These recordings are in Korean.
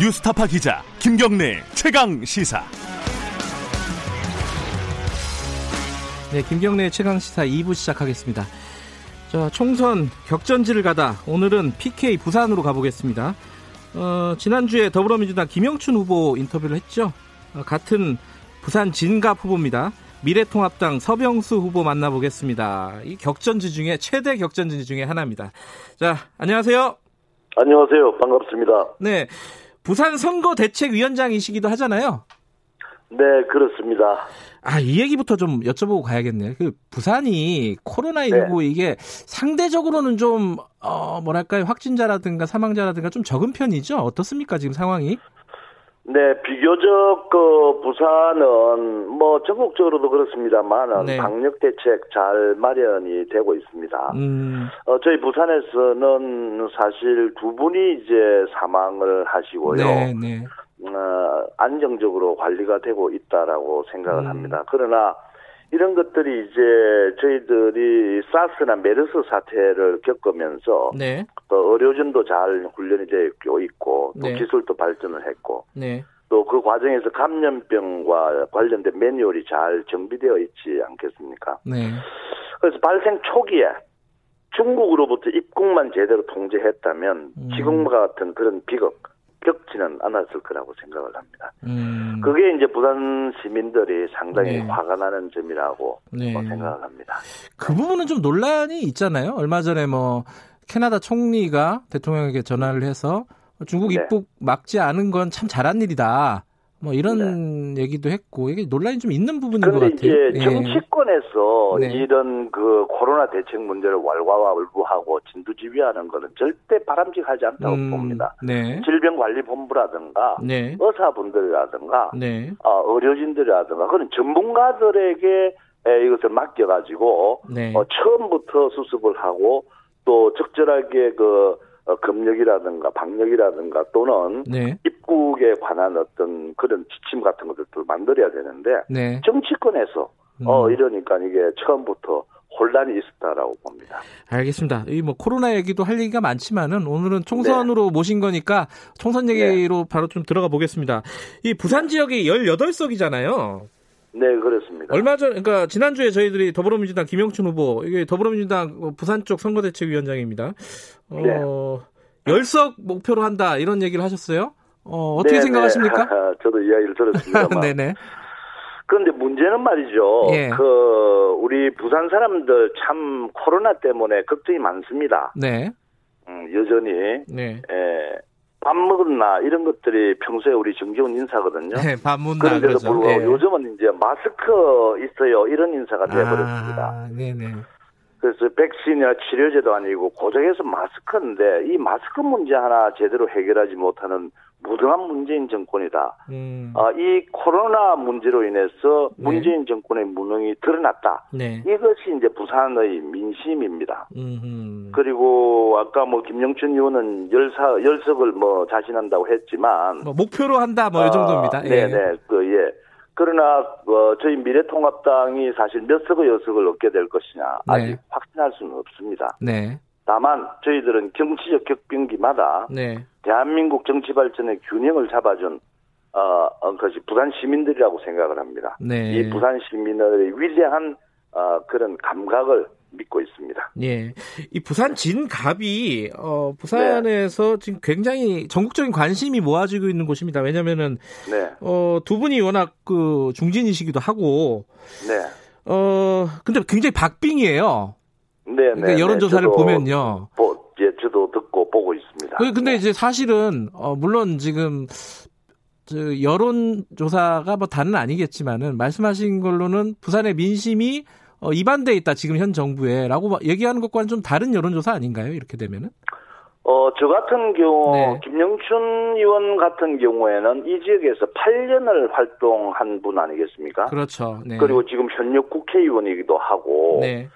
뉴스타파 기자 김경래 최강 시사. 네, 김경래 최강 시사 2부 시작하겠습니다. 자, 총선 격전지를 가다 오늘은 PK 부산으로 가보겠습니다. 어, 지난주에 더불어민주당 김영춘 후보 인터뷰를 했죠. 어, 같은 부산 진갑 후보입니다. 미래통합당 서병수 후보 만나보겠습니다. 이 격전지 중에 최대 격전지 중에 하나입니다. 자, 안녕하세요. 안녕하세요. 반갑습니다. 네. 부산 선거 대책위원장이시기도 하잖아요. 네, 그렇습니다. 아, 이 얘기부터 좀 여쭤보고 가야겠네요. 그 부산이 코로나19 네. 이게 상대적으로는 좀, 어, 뭐랄까요. 확진자라든가 사망자라든가 좀 적은 편이죠? 어떻습니까? 지금 상황이? 네, 비교적 그 부산은 뭐 전국적으로도 그렇습니다만은 네. 방역 대책 잘 마련이 되고 있습니다. 음, 어, 저희 부산에서는 사실 두 분이 이제 사망을 하시고요. 네, 네. 어, 안정적으로 관리가 되고 있다라고 생각을 음. 합니다. 그러나 이런 것들이 이제 저희들이 사스나 메르스 사태를 겪으면서 네, 또 의료진도 잘 훈련이 되어 있고 또 네. 기술도 발전을 했고 네. 또그 과정에서 감염병과 관련된 매뉴얼이 잘 정비되어 있지 않겠습니까? 네. 그래서 발생 초기에 중국으로부터 입국만 제대로 통제했다면 음. 지금과 같은 그런 비극 겪지는 않았을 거라고 생각을 합니다. 음, 그게 이제 부산 시민들이 상당히 네. 화가 나는 점이라고 네. 뭐 생각을 합니다. 그 부분은 좀 논란이 있잖아요. 얼마 전에 뭐 캐나다 총리가 대통령에게 전화를 해서 중국 네. 입국 막지 않은 건 참 잘한 일이다. 뭐 이런 얘기도 했고 이게 논란이 좀 있는 부분인 것 같아요. 이제 예. 정치권에서 네. 이런 그 코로나 대책 문제를 왈가왈부하고 진두지휘하는 것은 절대 바람직하지 않다고 음, 봅니다. 네. 질병관리본부라든가 네. 의사분들이라든가 네. 어, 의료진들이라든가 그런 전문가들에게 에, 이것을 맡겨가지고 네. 어, 처음부터 수습을 하고 또 적절하게 그 어, 검역이라든가 방역이라든가 또는 네. 입국에 관한 어떤 그런 지침 같은 것들도 만들어야 되는데 네. 정치권에서 음. 어 이러니까 이게 처음부터 혼란이 있었다라고 봅니다. 알겠습니다. 이 뭐 코로나 얘기도 할 얘기가 많지만은 오늘은 총선으로 네. 모신 거니까 총선 얘기로 바로 좀 들어가 보겠습니다. 이 부산 지역이 18석이잖아요. 네 그렇습니다. 얼마 전, 그러니까 지난주에 저희들이 더불어민주당 김영춘 후보, 이게 더불어민주당 부산 쪽 선거대책위원장입니다. 어, 네. 열석 목표로 한다 이런 얘기를 하셨어요. 어, 어떻게 네, 생각하십니까? 네. 저도 이야기를 들었습니다만. 네네. 그런데 문제는 말이죠. 예. 그 우리 부산 사람들 참 코로나 때문에 걱정이 많습니다. 네. 음, 여전히 네. 에, 밥 먹었나 이런 것들이 평소에 우리 정겨운 인사거든요. 네, 반문나 그런데도 그러죠. 불구하고 예. 요즘은 이제 마스크 있어요 이런 인사가 돼버렸습니다. 아, 네네. 그래서 백신이나 치료제도 아니고 고작해서 마스크인데 이 마스크 문제 하나 제대로 해결하지 못하는 무등한 문재인 정권이다. 음, 아, 이 코로나 문제로 인해서 네. 문재인 정권의 무능이 드러났다. 네. 이것이 이제 부산의 민심입니다. 음, 그리고 아까 뭐 김영춘 의원은 열사 열석을 뭐 자신한다고 했지만 뭐 목표로 한다 뭐이 정도입니다. 아, 예. 네네 그 예. 그러나 어, 저희 미래통합당이 사실 몇 석의 여석을 얻게 될 것이냐 아직 네. 확신할 수는 없습니다. 네. 다만 저희들은 정치적 격변기마다 네. 대한민국 정치 발전의 균형을 잡아준 어, 어, 것이 부산 시민들이라고 생각을 합니다. 네. 이 부산 시민들의 위대한 어, 그런 감각을 믿고 있습니다. 예. 이 부산 진갑이 어 부산에서 네. 지금 굉장히 전국적인 관심이 모아지고 있는 곳입니다. 왜냐면은 네, 어 두 분이 워낙 그 중진이시기도 하고 네, 어 근데 굉장히 박빙이에요. 네, 그러니까 네. 여론조사를 저도 보면요. 보, 예, 저도 듣고 보고 있습니다. 그- 근데 네. 이제 사실은 어 물론 지금 저 여론조사가 뭐 다는 아니겠지만은 말씀하신 걸로는 부산의 민심이 어, 이반돼 있다 지금 현 정부에라고 막 얘기하는 것과는 좀 다른 여론조사 아닌가요? 이렇게 되면은? 어, 저 같은 경우, 네. 김영춘 의원 같은 경우에는 이 지역에서 8년을 활동한 분 아니겠습니까? 그렇죠. 네. 그리고 지금 현역 국회의원이기도 하고, 네.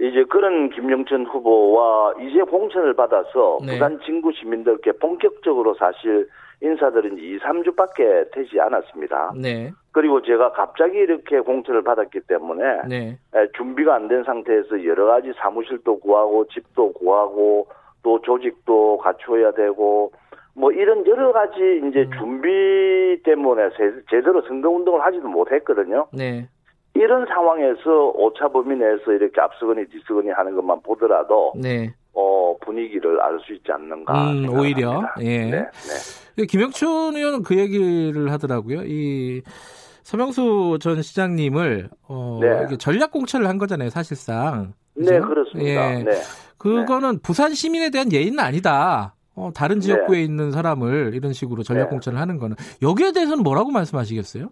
이제 그런 김영춘 후보와 이제 공천을 받아서 네. 부산 진구 시민들께 본격적으로 사실 인사들은 2, 3주밖에 되지 않았습니다. 네. 그리고 제가 갑자기 이렇게 공천을 받았기 때문에 네. 에, 준비가 안 된 상태에서 여러 가지 사무실도 구하고 집도 구하고 또 조직도 갖추어야 되고 뭐 이런 여러 가지 이제 음. 준비 때문에 제- 제대로 선거 운동을 하지도 못했거든요. 네. 이런 상황에서 오차 범위 내에서 이렇게 앞서거니 뒤서거니 하는 것만 보더라도 네. 어, 분위기를 알 수 있지 않는가. 음. 오히려, 예. 네, 네. 김영춘 의원은 그 얘기를 하더라고요. 이 서명수 전 시장님을 어, 네. 전략 공천을 한 거잖아요, 사실상. 네, 그죠? 그렇습니다. 예. 네. 그거는 부산 시민에 대한 예의는 아니다. 어, 다른 지역구에 있는 사람을 이런 식으로 전략 네. 공천을 하는 거는 여기에 대해서는 뭐라고 말씀하시겠어요?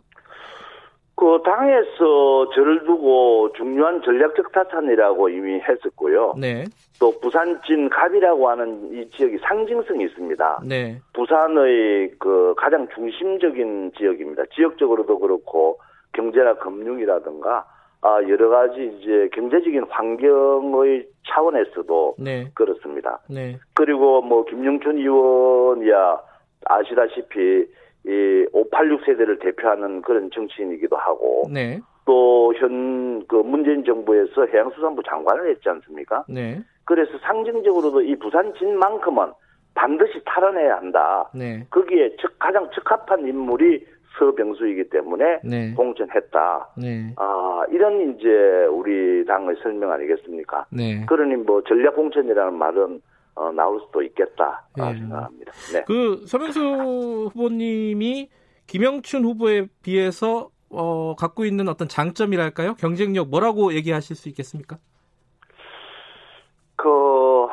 그 당에서 저를 두고 중요한 전략적 타산이라고 이미 했었고요. 네, 또 부산진 갑이라고 하는 이 지역이 상징성이 있습니다. 네, 부산의 그 가장 중심적인 지역입니다. 지역적으로도 그렇고 경제나 금융이라든가 아 여러 가지 이제 경제적인 환경의 차원에서도 네, 그렇습니다. 네, 그리고 뭐 김영춘 의원이야 아시다시피 이 586 세대를 대표하는 그런 정치인이기도 하고 네, 또현 그 문재인 정부에서 해양수산부 장관을 했지 않습니까? 네, 그래서 상징적으로도 이 부산진만큼은 반드시 탈환해야 한다. 네, 거기에 적- 가장 적합한 인물이 서병수이기 때문에 네, 공천했다. 네, 아 이런 이제 우리 당의 설명 아니겠습니까? 네. 그러니 뭐 전략 공천이라는 말은 어, 나올 수도 있겠다 아, 예. 생각합니다. 네. 그 서명수 후보님이 김영춘 후보에 비해서 어, 갖고 있는 어떤 장점이랄까요? 경쟁력 뭐라고 얘기하실 수 있겠습니까? 그,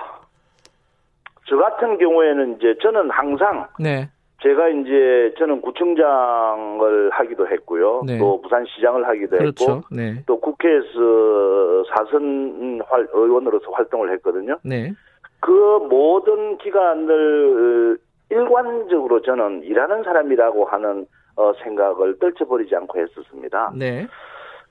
저 같은 경우에는 이제 저는 항상 네, 제가 이제 저는 구청장을 하기도 했고요. 네. 또 부산시장을 하기도 그렇죠. 했고 네, 또 국회에서 사선 활- 의원으로서 활동을 했거든요. 네, 그 모든 기간을 일관적으로 저는 일하는 사람이라고 하는 어, 생각을 떨쳐버리지 않고 했었습니다. 네,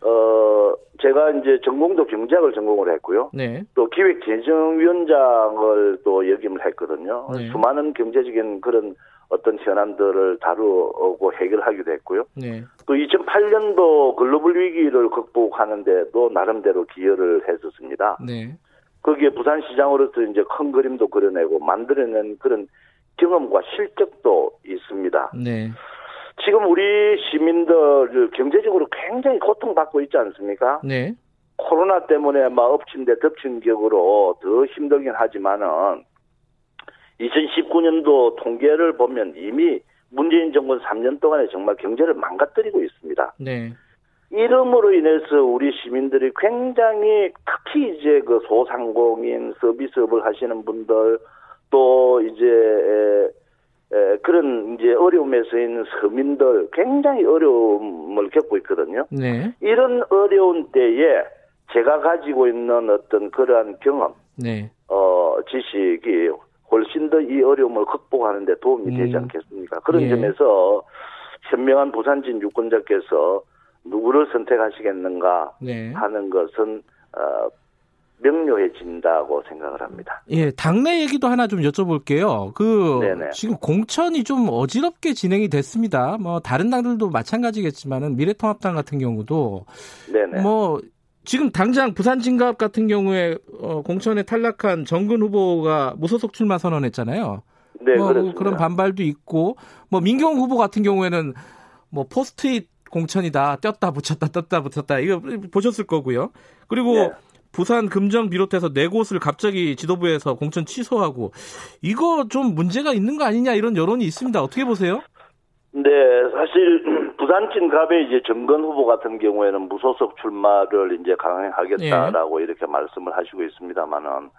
어, 제가 이제 전공도 경제학을 전공을 했고요. 네, 또 기획재정위원장을 또 역임을 했거든요. 네. 수많은 경제적인 그런 어떤 현안들을 다루고 해결하기도 했고요. 네, 또 2008년도 글로벌 위기를 극복하는데도 나름대로 기여를 했었습니다. 네, 거기에 부산시장으로서 이제 큰 그림도 그려내고 만들어낸 그런 경험과 실적도 있습니다. 네, 지금 우리 시민들 경제적으로 굉장히 고통받고 있지 않습니까? 네, 코로나 때문에 막 엎친 데 덮친 격으로 더 힘들긴 하지만은 2019년도 통계를 보면 이미 문재인 정권 3년 동안에 정말 경제를 망가뜨리고 있습니다. 네, 이름으로 인해서 우리 시민들이 굉장히 특히 이제 그 소상공인 서비스업을 하시는 분들 또 이제 에, 에, 그런 이제 어려움에서 있는 서민들 굉장히 어려움을 겪고 있거든요. 네, 이런 어려운 때에 제가 가지고 있는 어떤 그러한 경험, 네, 어, 지식이 훨씬 더 이 어려움을 극복하는 데 도움이 되지 음. 않겠습니까? 그런 예. 점에서 현명한 부산진 유권자께서 누구를 선택하시겠는가 네. 하는 것은 어, 명료해진다고 생각을 합니다. 예, 당내 얘기도 하나 좀 여쭤볼게요. 그 네네. 지금 공천이 좀 어지럽게 진행이 됐습니다. 뭐 다른 당들도 마찬가지겠지만은 미래통합당 같은 경우도 네네. 뭐 지금 당장 부산 진갑 같은 경우에 어, 공천에 탈락한 정근 후보가 무소속 출마 선언했잖아요. 네, 뭐 그렇습니다. 그런 반발도 있고 뭐 민경 후보 같은 경우에는 뭐 포스트잇 공천이다 떴다 붙였다 떴다 붙였다 이거 보셨을 거고요. 그리고 네. 부산 금정 비롯해서 네 곳을 갑자기 지도부에서 공천 취소하고 이거 좀 문제가 있는 거 아니냐 이런 여론이 있습니다. 어떻게 보세요? 네, 사실 부산진 갑의 이제 정건 후보 같은 경우에는 무소속 출마를 이제 강행하겠다라고 예. 이렇게 말씀을 하시고 있습니다만은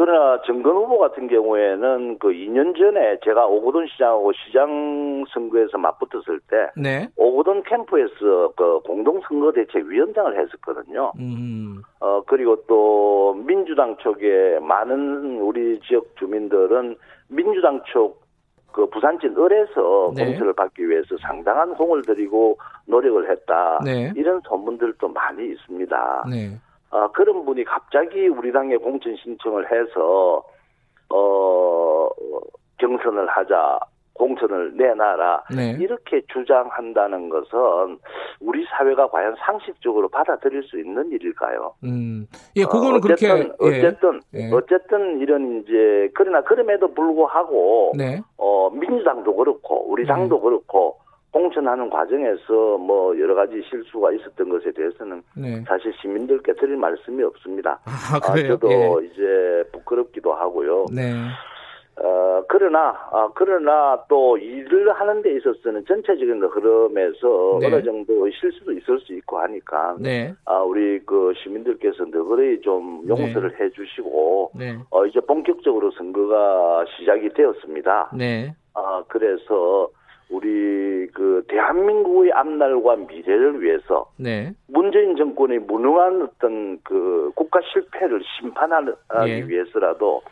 그러나 정건 후보 같은 경우에는 그 2년 전에 제가 오고돈 시장하고 시장 선거에서 맞붙었을 때 네. 오고돈 캠프에서 그 공동선거대책위원장을 했었거든요. 음. 어, 그리고 또 민주당 쪽에 많은 우리 지역 주민들은 민주당 쪽 그 부산진 을에서 네. 공천을 받기 위해서 상당한 공을 들이고 노력을 했다. 네. 이런 소문들도 많이 있습니다. 네. 아, 그런 분이 갑자기 우리 당에 공천 신청을 해서 어 경선을 하자 공천을 내놔라 네. 이렇게 주장한다는 것은 우리 사회가 과연 상식적으로 받아들일 수 있는 일일까요? 음. 예, 그거는 어, 그렇게 어쨌든 예. 어쨌든 예. 어쨌든 이런 이제 그러나 그럼에도 불구하고 네. 어 민주당도 그렇고 우리 당도 그렇고 공천하는 과정에서 뭐 여러 가지 실수가 있었던 것에 대해서는 네. 사실 시민들께 드릴 말씀이 없습니다. 아, 아, 그래요. 저도 예. 이제 부끄럽기도 하고요. 네. 어, 그러나, 아, 그러나 또 일을 하는 데 있어서는 전체적인 흐름에서 네. 어느 정도 실수도 있을 수 있고 하니까, 네. 아, 우리 그 시민들께서 너그러이 좀 용서를 해 주시고, 네. 어, 이제 본격적으로 선거가 시작이 되었습니다. 네. 아, 그래서 우리 그 대한민국의 앞날과 미래를 위해서 네. 문재인 정권의 무능한 어떤 그 국가 실패를 심판하기 예. 위해서라도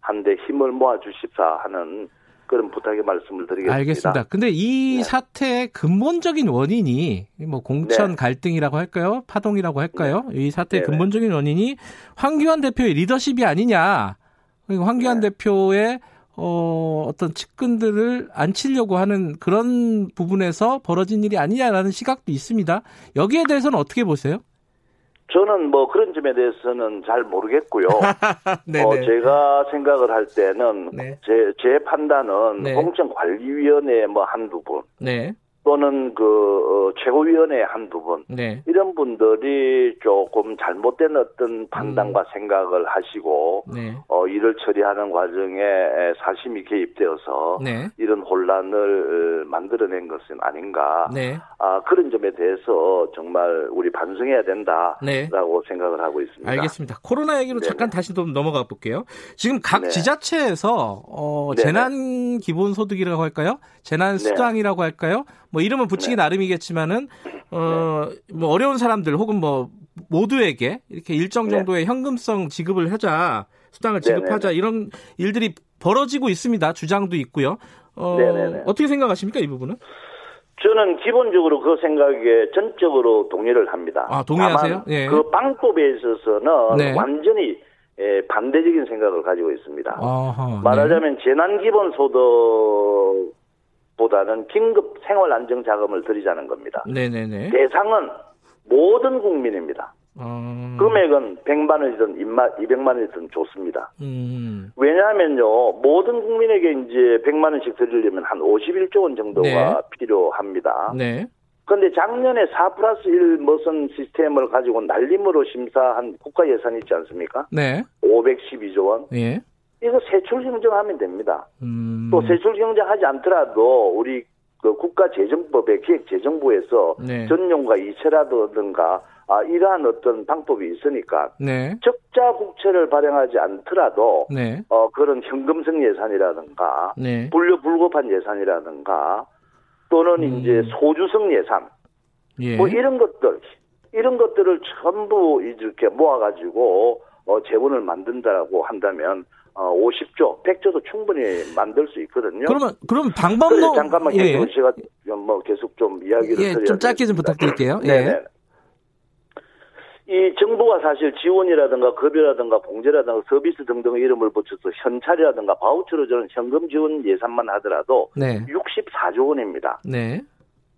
한데 힘을 모아 주십사 하는 그런 부탁의 말씀을 드리겠습니다. 알겠습니다. 근데 이 네. 사태의 근본적인 원인이 뭐 공천 네. 갈등이라고 할까요? 파동이라고 할까요? 이 사태의 네네. 근본적인 원인이 황교안 대표의 리더십이 아니냐. 그리고 황교안 네. 대표의 어, 어떤 측근들을 안 치려고 하는 그런 부분에서 벌어진 일이 아니냐라는 시각도 있습니다. 여기에 대해서는 어떻게 보세요? 저는 뭐 그런 점에 대해서는 잘 모르겠고요. 네네. 어, 제가 생각을 할 때는 네. 제, 제 판단은 네. 공천관리위원회 뭐 한두 분 네. 또는 그 어, 최고위원회 한두 분 네. 이런 분들이 조금 잘못된 어떤 판단과 생각을 하시고 네. 어, 일을 처리하는 과정에 사심이 개입되어서 네. 이런 혼란을 어, 만들어낸 것은 아닌가. 네. 아, 그런 점에 대해서 정말 우리 반성해야 된다라고 네. 생각을 하고 있습니다. 알겠습니다. 코로나 얘기로. 잠깐 다시 좀 넘어가 볼게요. 지금 각 네. 지자체에서 어. 재난 기본소득이라고 할까요? 재난 네. 수당이라고 할까요? 뭐 이름은 붙이기 나름이겠지만은 어, 뭐 어려운 사람들 혹은 뭐 모두에게 이렇게 일정 네. 정도의 현금성 지급을 하자, 수당을 네네. 지급하자 이런 일들이 벌어지고 있습니다. 주장도 있고요. 어, 네네네. 어떻게 생각하십니까 이 부분은? 저는 기본적으로 그 생각에 전적으로 동의를 합니다. 아, 동의하세요? 예. 그 방법에 있어서는 네. 완전히 에, 반대적인 생각을 가지고 있습니다. 아하, 말하자면 재난기본소득 보다는 긴급 생활 안정 자금을 드리자는 겁니다. 네. 네네네. 대상은 모든 국민입니다. 어, 금액은 100만 원이든 200만 원이든 좋습니다. 음, 왜냐하면요, 모든 국민에게 이제 100만 원씩 드리려면 한 51조 원 정도가 네. 필요합니다. 네. 그런데 작년에 4 플러스 1 머선 시스템을 가지고 날림으로 심사한 국가 예산이 있지 않습니까? 네. 512조 원. 예. 이거 세출 경정하면 됩니다. 음. 또 세출 경정하지 않더라도 우리 그 국가재정법의 기획재정부에서 네. 전용과 이체라든가 아, 이러한 어떤 방법이 있으니까 네. 적자 국채를 발행하지 않더라도 네. 어, 그런 현금성 예산이라든가 네. 불려 불급한 예산이라든가 또는 음. 이제 소주성 예산 예. 뭐 이런 것들 이런 것들을 전부 이렇게 모아가지고 어, 재원을 만든다라고 한다면 어, 50조, 100조도 충분히 만들 수 있거든요. 그러면 그럼 방법론 잠깐만 예. 제가 뭐 계속 좀 이야기를 예, 좀 짧게 좀. 부탁드릴게요. 예. 네네. 이 정부가 사실 지원이라든가 급여라든가 봉제라든가 서비스 등등의 이름을 붙여서 현찰이라든가 바우처로 주는 현금 지원 예산만 하더라도 네. 64조 원입니다. 네.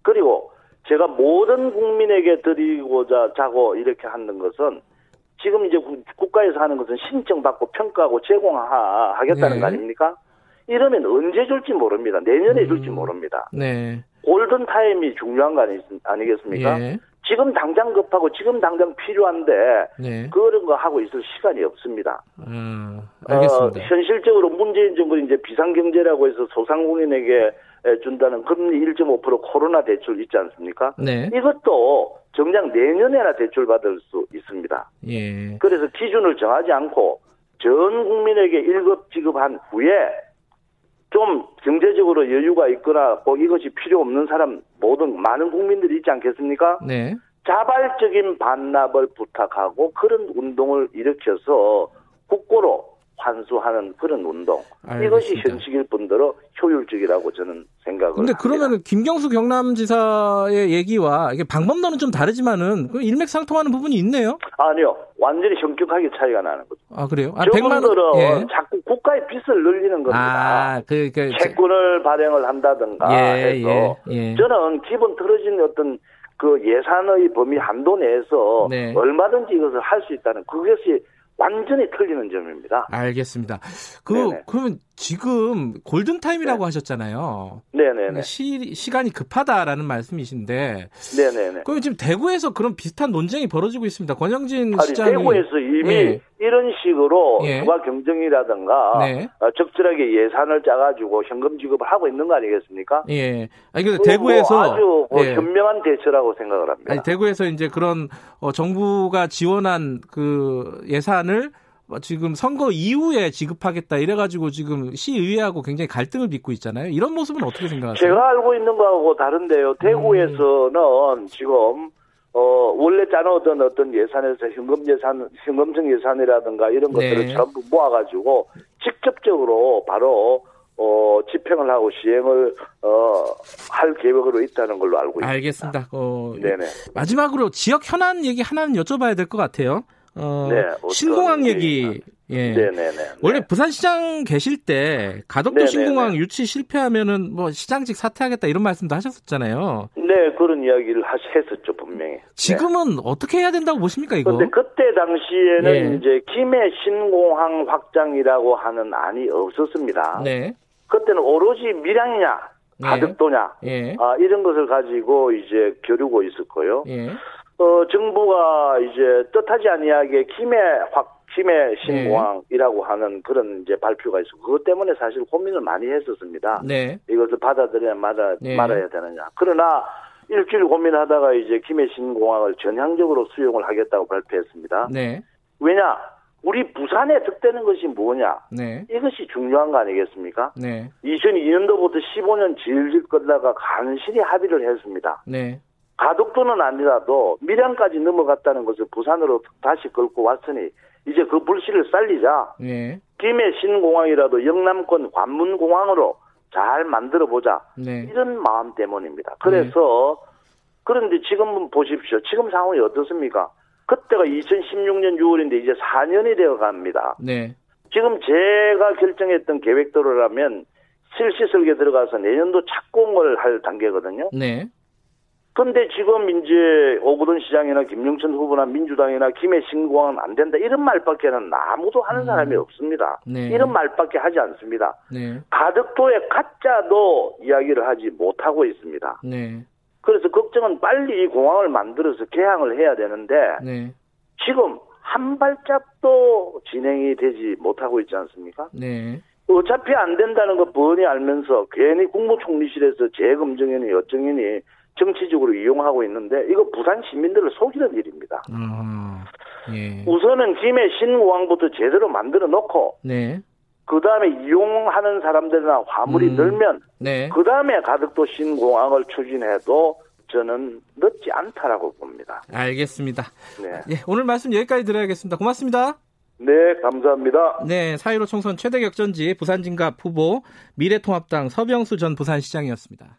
그리고 제가 모든 국민에게 드리고자 자고 이렇게 하는 것은 지금 이제 국- 국가에서 하는 것은 신청받고 평가하고 제공하겠다는 네. 거 아닙니까? 이러면 언제 줄지 모릅니다. 내년에 음. 줄지 모릅니다. 네. 골든 타임이 중요한 거 아니, 아니 겠습니까? 예. 지금 당장 급하고 지금 당장 필요한데 네. 그런 거 하고 있을 시간이 없습니다. 음, 알겠습니다. 어, 현실적으로 문재인 정부는 이제 비상경제라고 해서 소상공인에게 에, 준다는 금리 1.5% 코로나 대출 있지 않습니까? 네. 이것도 정작 내년에나 대출 받을 수 있습니다. 예. 그래서 기준을 정하지 않고 전 국민에게 1급 지급한 후에 좀 경제적으로 여유가 있거나 꼭 이것이 필요 없는 사람 모든 많은 국민들이 있지 않겠습니까? 네. 자발적인 반납을 부탁하고 그런 운동을 일으켜서 국고로 환수하는 그런 운동. 이것이 알겠습니다. 현실일 뿐더러 효율적이라고 저는 생각을 근데 합니다. 그러면은 김경수 경남지사의 얘기와 이게 방법론은 좀 다르지만은 그 일맥상통하는 부분이 있네요. 아니요. 완전히 현격하게 차이가 나는 거죠. 아 그래요? 아 100만 저분들은 원. 예. 자꾸 국가의 빚을 늘리는 겁니다. 아, 그, 그, 채권을 발행을 한다든가 예, 해서 예, 예. 저는 기본 틀어진 어떤 그 예산의 범위 한도 내에서 네. 얼마든지 이것을 할 수 있다는 그것이 완전히 틀리는 점입니다. 알겠습니다. 그, 네네. 그러면 지금 골든 타임이라고 네. 하셨잖아요. 네네네. 시, 시간이 급하다라는 말씀이신데, 네네네. 그럼 지금 대구에서 그런 비슷한 논쟁이 벌어지고 있습니다. 권영진 아니, 시장이. 대구에서 이미 예. 이런 식으로 예. 경쟁이라든가 네. 어, 적절하게 예산을 짜가지고 현금 지급을 하고 있는 거 아니겠습니까? 예. 아니, 근데 대구에서. 뭐 아주 뭐 예. 현명한 대처라고 생각을 합니다. 아니, 대구에서 이제 그런 어, 정부가 지원한 그 예산을 어, 지금 선거 이후에 지급하겠다 이래가지고 지금 시의회하고 굉장히 갈등을 빚고 있잖아요. 이런 모습은 어떻게 생각하세요? 제가 알고 있는 거하고 다른데요. 대구에서는 지금 어 원래 짜놓던 어떤 예산에서 현금 예산, 현금성 예산이라든가 이런 것들을 네. 전부 모아가지고 직접적으로 바로 어 집행을 하고 시행을 어 할 계획으로 있다는 걸로 알고 있습니다. 알겠습니다. 어, 네네. 마지막으로 지역 현안 얘기 하나는 여쭤봐야 될 것 같아요. 어, 네, 신공항 얘기? 예. 네네네. 원래 부산시장 계실 때 가덕도 네네네. 신공항 유치 실패하면은 뭐 시장직 사퇴하겠다 이런 말씀도 하셨었잖아요. 네 그런 이야기를 하- 했었죠 분명히. 지금은 어떻게 해야 된다고 보십니까 이거? 그런데 그때 당시에는 예. 이제 김해 신공항 확장이라고 하는 안이 없었습니다. 네. 그때는 오로지 밀양이냐 네. 가덕도냐 예. 아, 이런 것을 가지고 이제 겨루고 있었고요. 예. 어, 정부가 이제 뜻하지 아니하게 김해 확 김해 신공항이라고 하는 그런 이제 발표가 있었고 그것 때문에 사실 고민을 많이 했었습니다. 네. 이것을 받아들여야 말아, 네. 말아야 되느냐. 그러나 일주일 고민하다가 이제 김해 신공항을 전향적으로 수용을 하겠다고 발표했습니다. 네. 왜냐? 우리 부산에 득되는 것이 뭐냐? 네. 이것이 중요한 거 아니겠습니까? 네. 2002년도부터 15년 질질 끌다가 간신히 합의를 했습니다. 네. 가덕도는 아니라도 밀양까지 넘어갔다는 것을 부산으로 다시 끌고 왔으니 이제 그 불씨를 살리자. 네. 김해 신공항이라도 영남권 관문공항으로 잘 만들어 보자. 네. 이런 마음 때문입니다. 그래서 그런데 지금 보십시오. 지금 상황이 어떻습니까? 그때가 2016년 6월인데 이제 4년이 되어 갑니다. 네. 지금 제가 결정했던 계획대로라면 실시 설계 들어가서 내년도 착공을 할 단계거든요. 네. 근데 지금 이제 오구돈 시장이나 김영천 후보나 민주당이나 김해 신 공항은 안 된다 이런 말밖에는 아무도 하는 사람이 없습니다. 네. 이런 말밖에 하지 않습니다. 네. 가덕도의 가짜도 이야기를 하지 못하고 있습니다. 네. 그래서 걱정은 빨리 이 공항을 만들어서 개항을 해야 되는데 네. 지금 한 발짝도 진행이 되지 못하고 있지 않습니까? 네. 어차피 안 된다는 거 뻔히 알면서 괜히 국무총리실에서 재검증이니 어쩌니 정치적으로 이용하고 있는데 이거 부산 시민들을 속이는 일입니다. 아. 예. 우선은 김해 신공항부터 제대로 만들어 놓고 네. 그 다음에 이용하는 사람들이나 화물이 음. 늘면 네. 그 다음에 가덕도 신공항을 추진해도 저는 늦지 않다라고 봅니다. 알겠습니다. 네, 예, 오늘 말씀 여기까지 드려야겠습니다. 고맙습니다. 네 감사합니다. 네, 4.15 총선 최대 격전지 부산 진갑 후보 미래통합당 서병수 전 부산시장이었습니다.